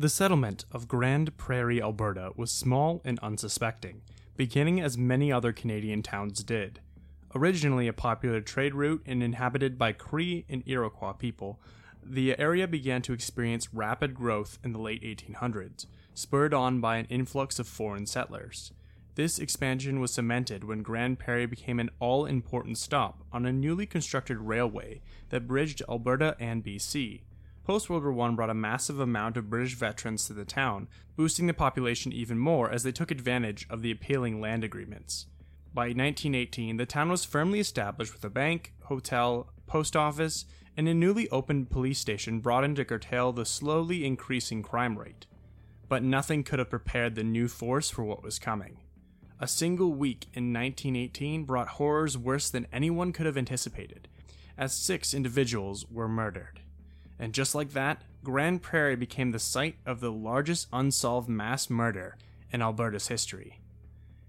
The settlement of Grande Prairie, Alberta was small and unsuspecting, beginning as many other Canadian towns did. Originally a popular trade route and inhabited by Cree and Iroquois people, the area began to experience rapid growth in the late 1800s, spurred on by an influx of foreign settlers. This expansion was cemented when Grande Prairie became an all important stop on a newly constructed railway that bridged Alberta and BC. Post World War I brought a massive amount of British veterans to the town, boosting the population even more as they took advantage of the appealing land agreements. By 1918, the town was firmly established with a bank, hotel, post office, and a newly opened police station brought in to curtail the slowly increasing crime rate. But nothing could have prepared the new force for what was coming. A single week in 1918 brought horrors worse than anyone could have anticipated, as six individuals were murdered. And just like that, Grande Prairie became the site of the largest unsolved mass murder in Alberta's history.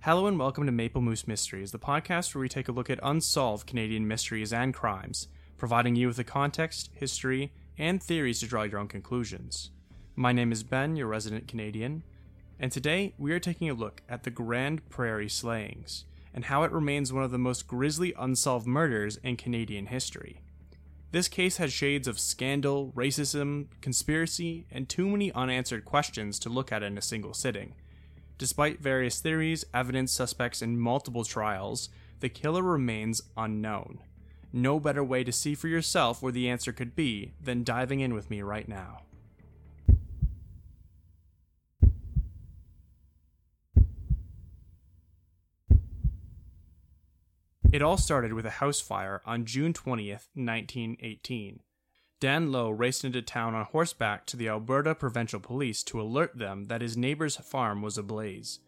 Hello and welcome to Maple Moose Mysteries, the podcast where we take a look at unsolved Canadian mysteries and crimes, providing you with the context, history, and theories to draw your own conclusions. My name is Ben, your resident Canadian, and today we are taking a look at the Grande Prairie slayings and how it remains one of the most grisly unsolved murders in Canadian history. This case has shades of scandal, racism, conspiracy, and too many unanswered questions to look at in a single sitting. Despite various theories, evidence, suspects, and multiple trials, the killer remains unknown. No better way to see for yourself where the answer could be than diving in with me right now. It all started with a house fire on June 20th, 1918. Dan Lowe raced into town on horseback to the Alberta Provincial Police to alert them that his neighbor's farm was ablaze.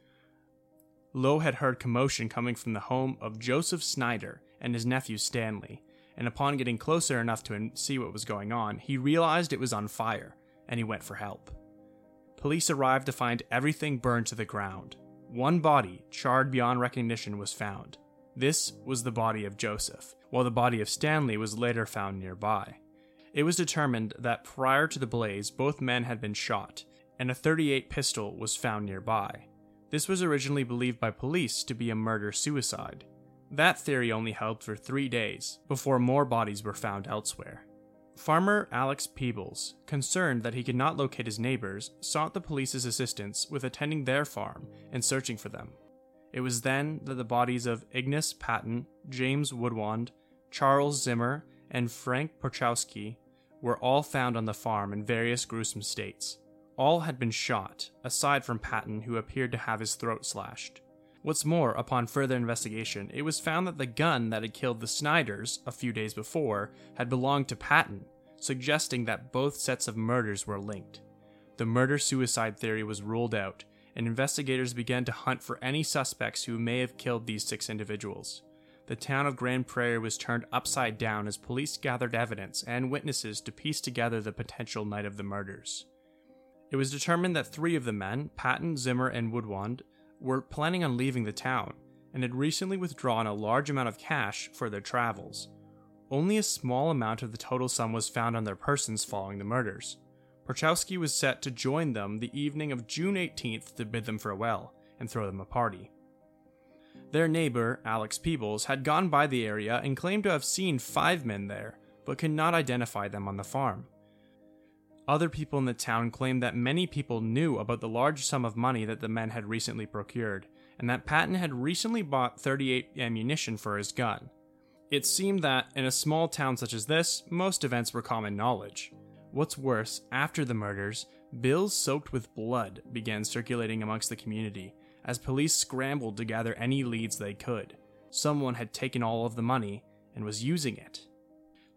Lowe had heard commotion coming from the home of Joseph Snyder and his nephew Stanley, and upon getting closer enough to see what was going on, he realized it was on fire, and he went for help. Police arrived to find everything burned to the ground. One body, charred beyond recognition, was found. This was the body of Joseph, while the body of Stanley was later found nearby. It was determined that prior to the blaze, both men had been shot, and a 38 pistol was found nearby. This was originally believed by police to be a murder suicide. That theory only held for three days, before more bodies were found elsewhere. Farmer Alex Peebles, concerned that he could not locate his neighbors, sought the police's assistance with attending their farm and searching for them. It was then that the bodies of Ignace Patton, James Woodwand, Charles Zimmer, and Frank Porchowski were all found on the farm in various gruesome states. All had been shot, aside from Patton, who appeared to have his throat slashed. What's more, upon further investigation, it was found that the gun that had killed the Snyders a few days before had belonged to Patton, suggesting that both sets of murders were linked. The murder suicide theory was ruled out, and investigators began to hunt for any suspects who may have killed these six individuals. The town of Grande Prairie was turned upside down as police gathered evidence and witnesses to piece together the potential night of the murders. It was determined that three of the men, Patton, Zimmer, and Woodwand, were planning on leaving the town and had recently withdrawn a large amount of cash for their travels. Only a small amount of the total sum was found on their persons following the murders. Porchowski was set to join them the evening of June 18th to bid them farewell and throw them a party. Their neighbor, Alex Peebles, had gone by the area and claimed to have seen five men there, but could not identify them on the farm. Other people in the town claimed that many people knew about the large sum of money that the men had recently procured, and that Patton had recently bought 38 ammunition for his gun. It seemed that, in a small town such as this, most events were common knowledge. What's worse, after the murders, bills soaked with blood began circulating amongst the community as police scrambled to gather any leads they could. Someone had taken all of the money and was using it.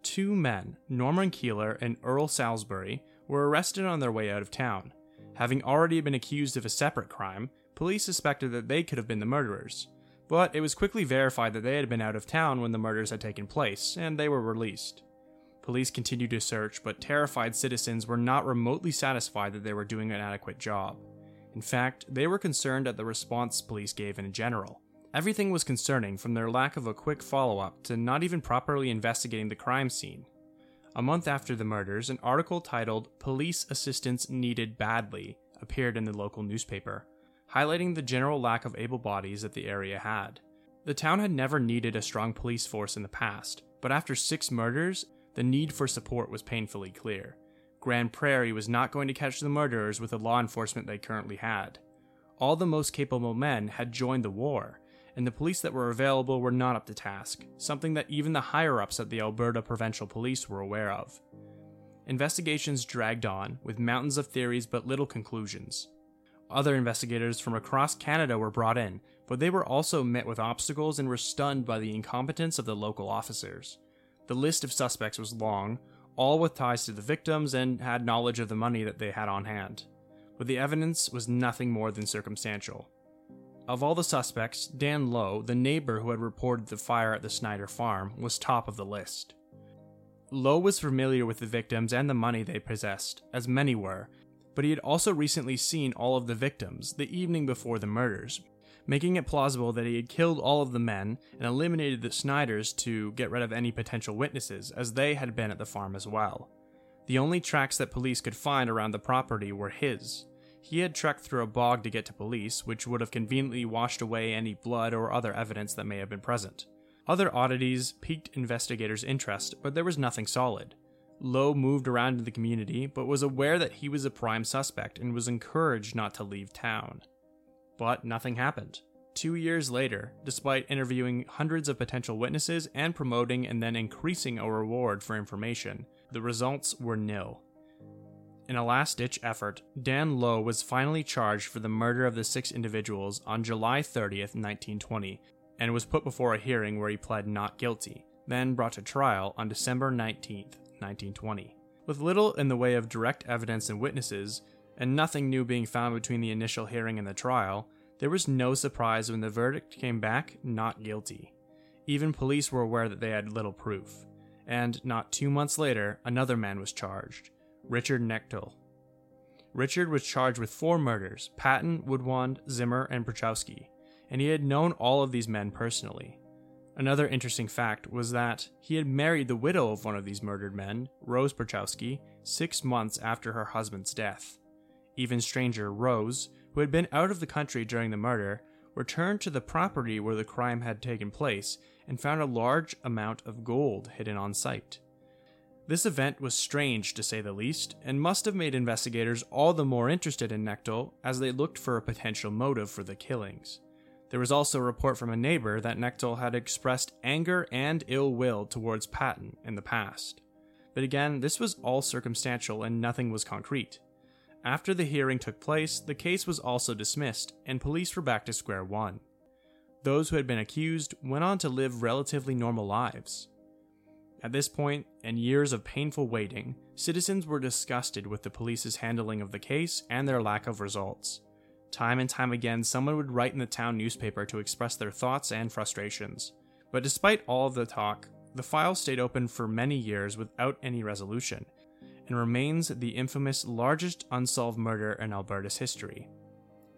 Two men, Norman Keeler and Earl Salisbury, were arrested on their way out of town. Having already been accused of a separate crime, police suspected that they could have been the murderers. But it was quickly verified that they had been out of town when the murders had taken place, and they were released. Police continued to search, but terrified citizens were not remotely satisfied that they were doing an adequate job. In fact, they were concerned at the response police gave in general. Everything was concerning, from their lack of a quick follow up to not even properly investigating the crime scene. A month after the murders, an article titled Police Assistance Needed Badly appeared in the local newspaper, highlighting the general lack of able bodies that the area had. The town had never needed a strong police force in the past, but after six murders, the need for support was painfully clear. Grande Prairie was not going to catch the murderers with the law enforcement they currently had. All the most capable men had joined the war, and the police that were available were not up to task, something that even the higher ups at the Alberta Provincial Police were aware of. Investigations dragged on, with mountains of theories but little conclusions. Other investigators from across Canada were brought in, but they were also met with obstacles and were stunned by the incompetence of the local officers. The list of suspects was long, all with ties to the victims and had knowledge of the money that they had on hand. But the evidence was nothing more than circumstantial. Of all the suspects, Dan Lowe, the neighbor who had reported the fire at the Snyder farm, was top of the list. Lowe was familiar with the victims and the money they possessed, as many were, but he had also recently seen all of the victims the evening before the murders, making it plausible that he had killed all of the men and eliminated the Snyders to get rid of any potential witnesses, as they had been at the farm as well. The only tracks that police could find around the property were his, he had trekked through a bog to get to police, which would have conveniently washed away any blood or other evidence that may have been present. Other oddities piqued investigators' interest, but there was nothing solid. Lowe moved around in the community, but was aware that he was a prime suspect and was encouraged not to leave town. But nothing happened. Two years later, despite interviewing hundreds of potential witnesses and promoting and then increasing a reward for information, the results were nil. In a last ditch effort, Dan Lowe was finally charged for the murder of the six individuals on July 30th, 1920, and was put before a hearing where he pled not guilty, then brought to trial on December 19th, 1920. With little in the way of direct evidence and witnesses, and nothing new being found between the initial hearing and the trial, there was no surprise when the verdict came back not guilty. Even police were aware that they had little proof. And not two months later, another man was charged. Richard Knechtel. Richard was charged with four murders Patton, Woodwand, Zimmer, and Prochowski, and he had known all of these men personally. Another interesting fact was that he had married the widow of one of these murdered men, Rose Prochowski, six months after her husband's death. Even stranger, Rose, who had been out of the country during the murder, returned to the property where the crime had taken place and found a large amount of gold hidden on site. This event was strange to say the least, and must have made investigators all the more interested in Knechtel as they looked for a potential motive for the killings. There was also a report from a neighbor that Knechtel had expressed anger and ill will towards Patton in the past. But again, this was all circumstantial and nothing was concrete. After the hearing took place, the case was also dismissed, and police were back to square one. Those who had been accused went on to live relatively normal lives. At this point, and years of painful waiting, citizens were disgusted with the police's handling of the case and their lack of results. Time and time again, someone would write in the town newspaper to express their thoughts and frustrations. But despite all of the talk, the file stayed open for many years without any resolution, and remains the infamous largest unsolved murder in Alberta's history.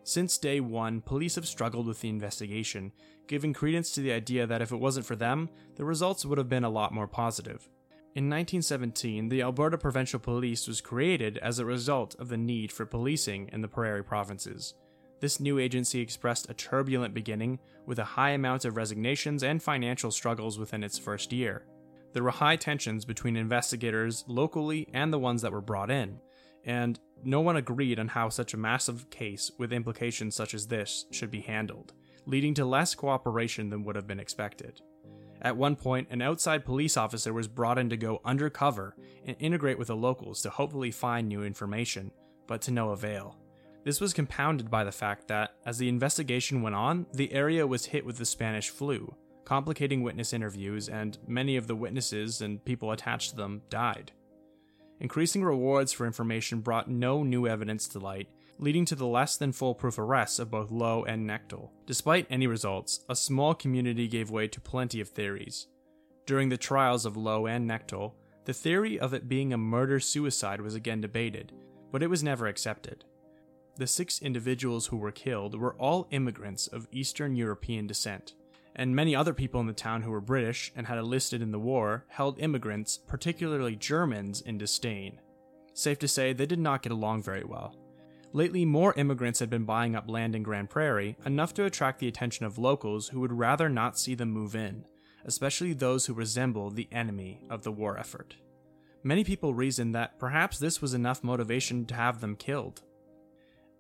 Since day one, police have struggled with the investigation, giving credence to the idea that if it wasn't for them, the results would have been a lot more positive. In 1917, the Alberta Provincial Police was created as a result of the need for policing in the prairie provinces. This new agency expressed a turbulent beginning, with a high amount of resignations and financial struggles within its first year. There were high tensions between investigators locally and the ones that were brought in, and no one agreed on how such a massive case with implications such as this should be handled, leading to less cooperation than would have been expected. At one point, an outside police officer was brought in to go undercover and integrate with the locals to hopefully find new information, but to no avail. This was compounded by the fact that, as the investigation went on, the area was hit with the Spanish flu, complicating witness interviews, and many of the witnesses and people attached to them died. Increasing rewards for information brought no new evidence to light, leading to the less than foolproof arrests of both Lowe and Knechtel. Despite any results, a small community gave way to plenty of theories. During the trials of Lowe and Knechtel, the theory of it being a murder suicide was again debated, but it was never accepted. The six individuals who were killed were all immigrants of Eastern European descent, and many other people in the town who were British and had enlisted in the war held immigrants, particularly Germans, in disdain. Safe to say, they did not get along very well. Lately, more immigrants had been buying up land in Grande Prairie, enough to attract the attention of locals who would rather not see them move in, especially those who resemble the enemy of the war effort. Many people reasoned that perhaps this was enough motivation to have them killed.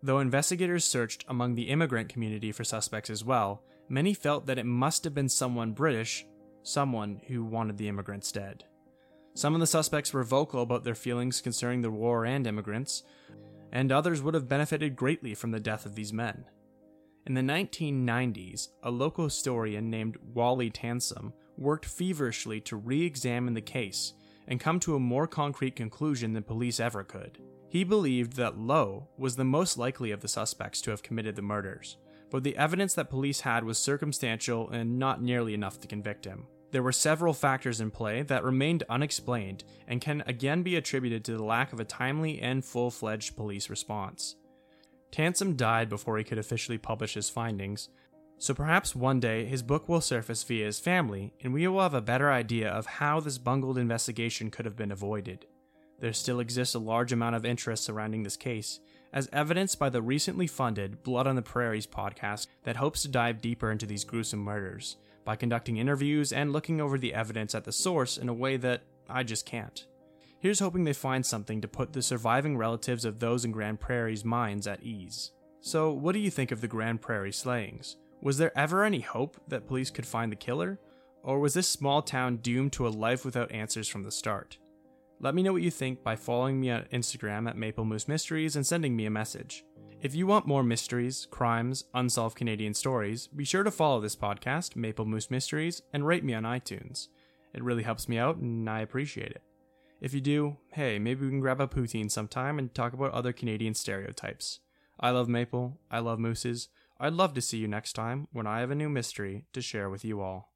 Though investigators searched among the immigrant community for suspects as well, many felt that it must have been someone British, someone who wanted the immigrants dead. Some of the suspects were vocal about their feelings concerning the war and immigrants, and others would have benefited greatly from the death of these men. In the 1990s, a local historian named Wally Tansum worked feverishly to re examine the case and come to a more concrete conclusion than police ever could. He believed that Lowe was the most likely of the suspects to have committed the murders, but the evidence that police had was circumstantial and not nearly enough to convict him. There were several factors in play that remained unexplained and can again be attributed to the lack of a timely and full fledged police response. Tansum died before he could officially publish his findings, so perhaps one day his book will surface via his family and we will have a better idea of how this bungled investigation could have been avoided. There still exists a large amount of interest surrounding this case, as evidenced by the recently funded Blood on the Prairies podcast that hopes to dive deeper into these gruesome murders by conducting interviews and looking over the evidence at the source in a way that I just can't. Here's hoping they find something to put the surviving relatives of those in Grande Prairie's minds at ease. So, what do you think of the Grande Prairie slayings? Was there ever any hope that police could find the killer? Or was this small town doomed to a life without answers from the start? Let me know what you think by following me on Instagram at Maple Moose Mysteries and sending me a message. If you want more mysteries, crimes, unsolved Canadian stories, be sure to follow this podcast, Maple Moose Mysteries, and rate me on iTunes. It really helps me out and I appreciate it. If you do, hey, maybe we can grab a poutine sometime and talk about other Canadian stereotypes. I love maple, I love mooses. I'd love to see you next time when I have a new mystery to share with you all.